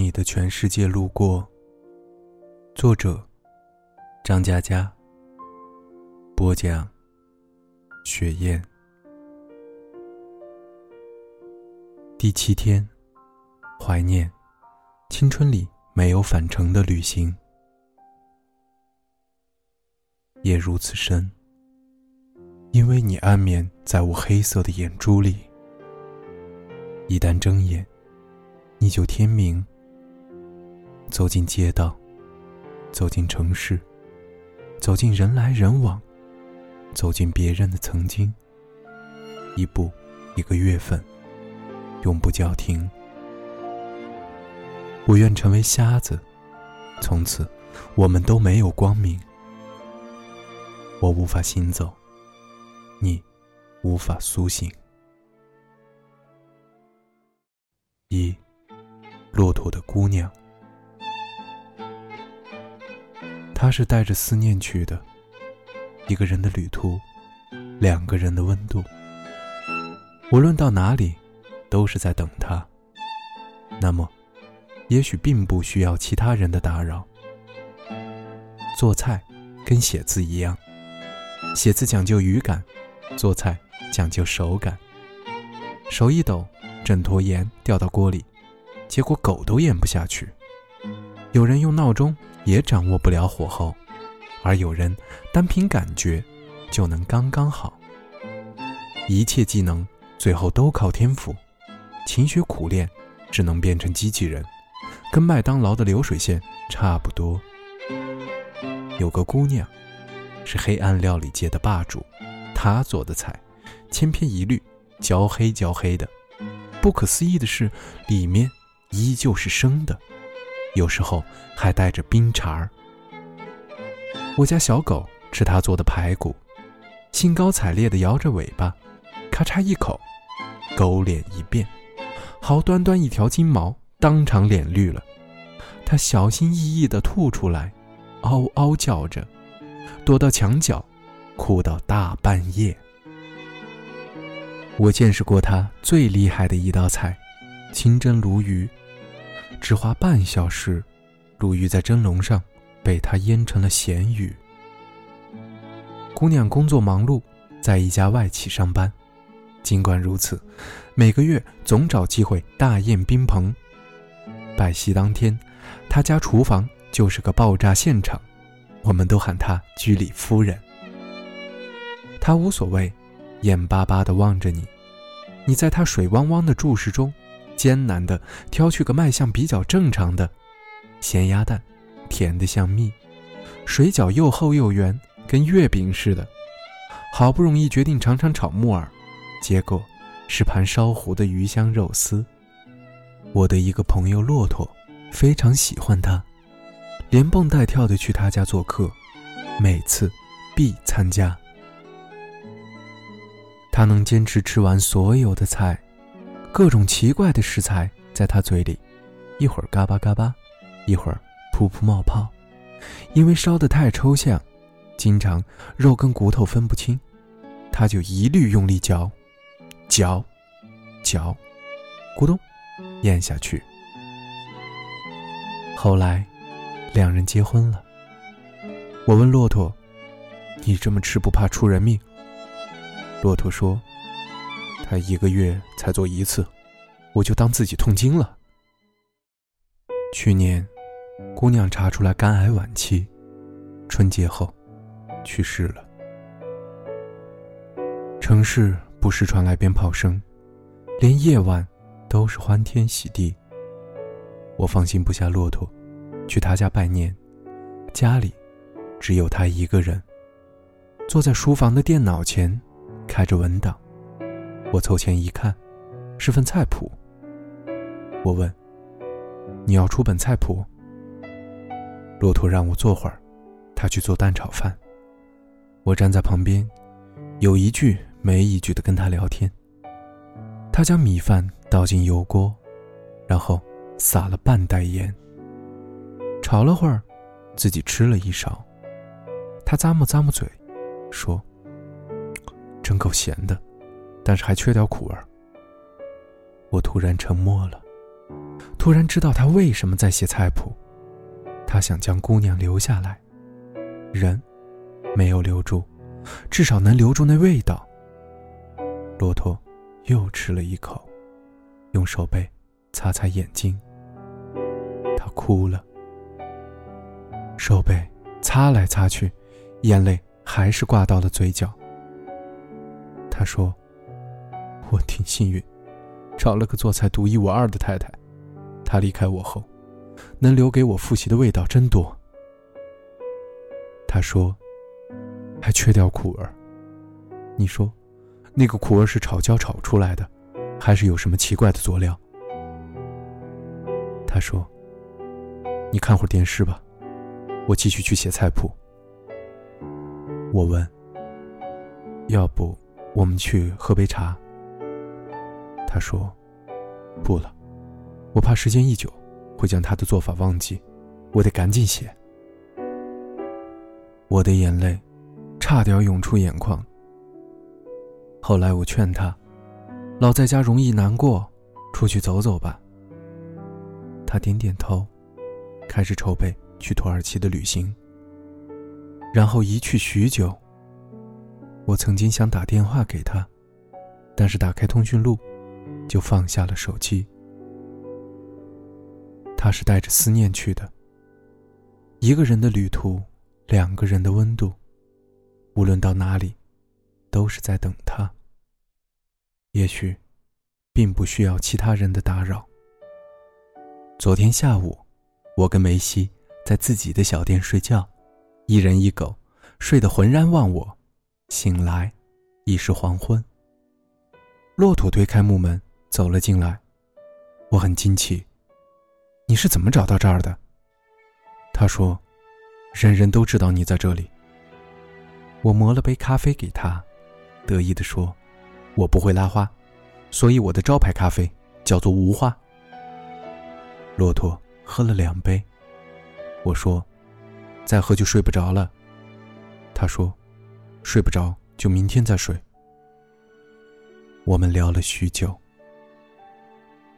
你的全世界路过。作者：张嘉佳。播讲：雪雁。第七天，怀念青春里没有返程的旅行。夜如此深，因为你安眠在我黑色的眼珠里。一旦睁眼。你就天明，走进街道，走进城市，走进人来人往，走进别人的曾经。一步，一个月份，永不叫停。我愿成为瞎子，从此我们都没有光明。我无法行走，你无法苏醒。一。骆驼的姑娘，他是带着思念去的。一个人的旅途，两个人的温度。无论到哪里，都是在等他。那么，也许并不需要其他人的打扰。做菜跟写字一样，写字讲究语感，做菜讲究手感。手一抖，整坨盐掉到锅里。结果狗都咽不下去。有人用闹钟也掌握不了火候，而有人单凭感觉就能刚刚好。一切技能最后都靠天赋，勤学苦练只能变成机器人，跟麦当劳的流水线差不多。有个姑娘，是黑暗料理界的霸主，她做的菜千篇一律，焦黑焦黑的。不可思议的是，里面。依旧是生的，有时候还带着冰碴儿。我家小狗吃它做的排骨，兴高采烈地摇着尾巴，咔嚓一口，狗脸一变，好端端一条金毛当场脸绿了。它小心翼翼地吐出来，嗷嗷叫着，躲到墙角，哭到大半夜。我见识过它最厉害的一道菜——清蒸鲈鱼。只花半小时，鲈鱼在蒸笼上被他腌成了咸鱼。姑娘工作忙碌，在一家外企上班。尽管如此，每个月总找机会大宴宾朋。拜席当天，他家厨房就是个爆炸现场，我们都喊他居里夫人。他无所谓，眼巴巴地望着你，你在他水汪汪的注视中。艰难地挑去个卖相比较正常的咸鸭蛋，甜得像蜜；水饺又厚又圆，跟月饼似的。好不容易决定尝尝炒木耳，结果是盘烧糊的鱼香肉丝。我的一个朋友骆驼非常喜欢他，连蹦带跳地去他家做客，每次必参加。他能坚持吃完所有的菜。各种奇怪的食材在他嘴里，一会儿嘎巴嘎巴，一会儿噗噗冒泡，因为烧得太抽象，经常肉跟骨头分不清，他就一律用力嚼，嚼，嚼，咕咚，咽下去。后来，两人结婚了。我问骆驼：“你这么吃不怕出人命？”骆驼说。他一个月才做一次，我就当自己痛经了。去年，姑娘查出来肝癌晚期，春节后去世了。城市不时传来鞭炮声，连夜晚都是欢天喜地。我放心不下骆驼，去他家拜年，家里只有他一个人，坐在书房的电脑前，开着文档。我凑前一看，是份菜谱。我问：“你要出本菜谱？”骆驼让我坐会儿，他去做蛋炒饭。我站在旁边，有一句没一句的跟他聊天。他将米饭倒进油锅，然后撒了半袋盐，炒了会儿，自己吃了一勺。他咂摸咂摸嘴，说：“真够咸的。”但是还缺点苦味儿。我突然沉默了，突然知道他为什么在写菜谱。他想将姑娘留下来，人没有留住，至少能留住那味道。骆驼又吃了一口，用手背擦擦眼睛。他哭了，手背擦来擦去，眼泪还是挂到了嘴角。他说：“我挺幸运，找了个做菜独一无二的太太。她离开我后。”能留给我复习的味道真多。他说，还缺点苦味。你说，那个苦味是炒焦炒出来的，还是有什么奇怪的佐料？他说，你看会儿电视吧，我继续去写菜谱。我问，要不我们去喝杯茶？他说，不了，我怕时间一久。会将他的做法忘记，我得赶紧写。我的眼泪差点涌出眼眶。后来我劝他，老在家容易难过，出去走走吧。他点点头，开始筹备去土耳其的旅行。然后一去许久。我曾经想打电话给他，但是打开通讯录，就放下了手机。他是带着思念去的。一个人的旅途，两个人的温度，无论到哪里，都是在等他。也许，并不需要其他人的打扰。昨天下午，我跟梅西在自己的小店睡觉，一人一狗，睡得浑然忘我。醒来，已是黄昏。骆驼推开木门走了进来，我很惊奇。你是怎么找到这儿的？他说：“人人都知道你在这里。”我磨了杯咖啡给他，得意地说：“我不会拉花，所以我的招牌咖啡叫做无花。”骆驼喝了两杯，我说：“再喝就睡不着了。”他说：“睡不着就明天再睡。”我们聊了许久。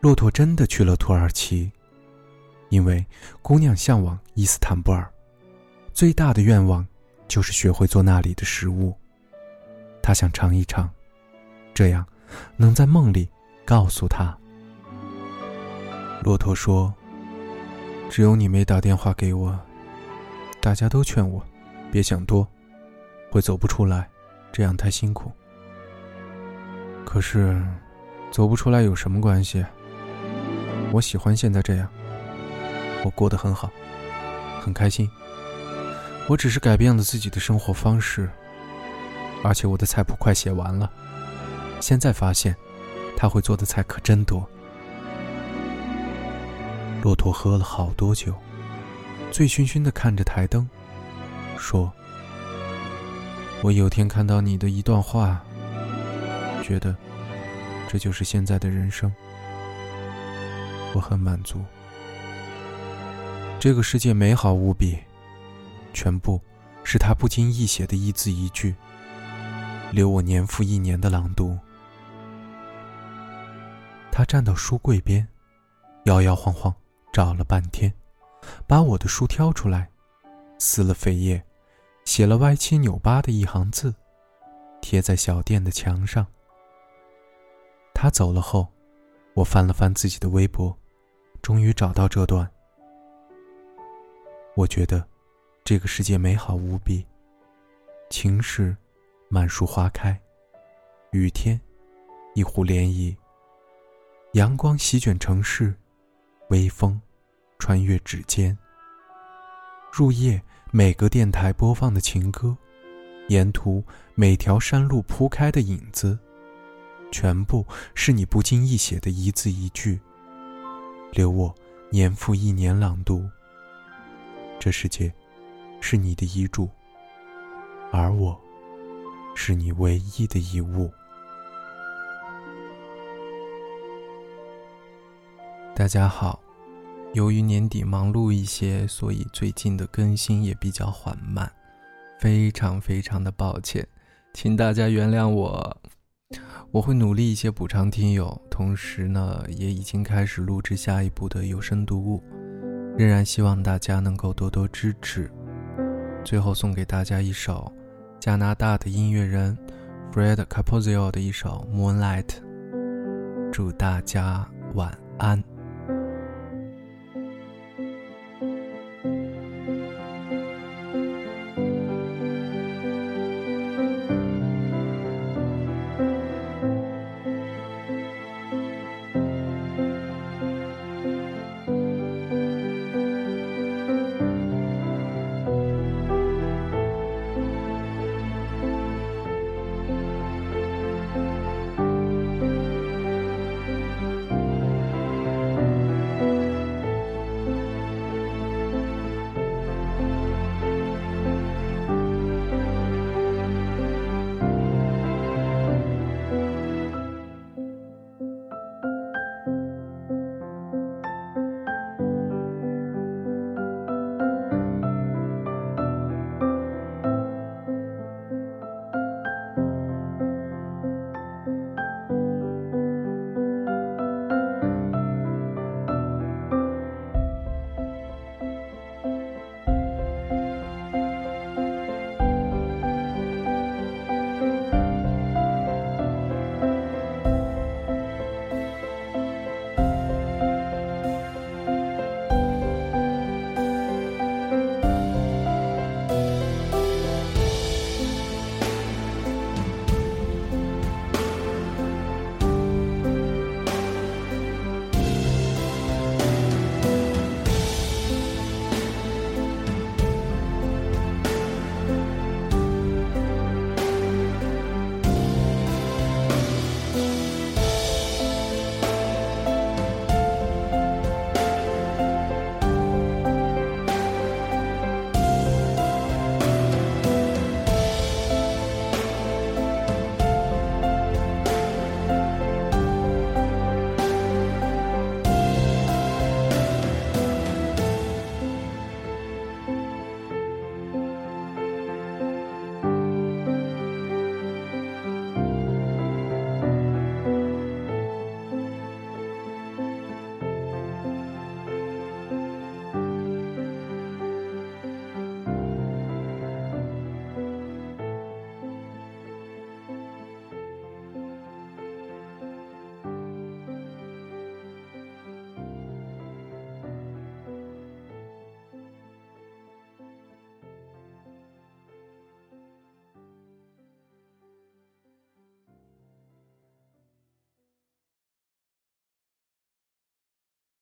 骆驼真的去了土耳其。因为姑娘向往伊斯坦布尔，最大的愿望就是学会做那里的食物。她想尝一尝，这样能在梦里告诉她。骆驼说：“只有你没打电话给我，大家都劝我别想多，会走不出来，这样太辛苦。可是，走不出来有什么关系？我喜欢现在这样。”我过得很好，很开心。我只是改变了自己的生活方式，而且我的菜谱快写完了。现在发现，他会做的菜可真多。骆驼喝了好多酒，醉醺醺的看着台灯，说：“我有天看到你的一段话，觉得这就是现在的人生，我很满足。”这个世界美好无比，全部是他不经意写的一字一句，留我年复一年的朗读。他站到书柜边，摇摇晃晃找了半天，把我的书挑出来，撕了扉页，写了歪七扭八的一行字，贴在小店的墙上。他走了后，我翻了翻自己的微博，终于找到这段。我觉得，这个世界美好无比。晴时，满树花开；雨天，一湖涟漪。阳光席卷城市，微风穿越指尖。入夜，每个电台播放的情歌，沿途每条山路铺开的影子，全部是你不经意写的一字一句，留我年复一年朗读。这世界，是你的遗嘱，而我，是你唯一的遗物。大家好，由于年底忙碌一些，所以最近的更新也比较缓慢，非常非常的抱歉，请大家原谅我。我会努力一些补偿听友，同时呢，也已经开始录制下一部的有声读物，仍然希望大家能够多多支持。最后送给大家一首加拿大的音乐人 Fred Capozio 的一首《Moonlight》，祝大家晚安。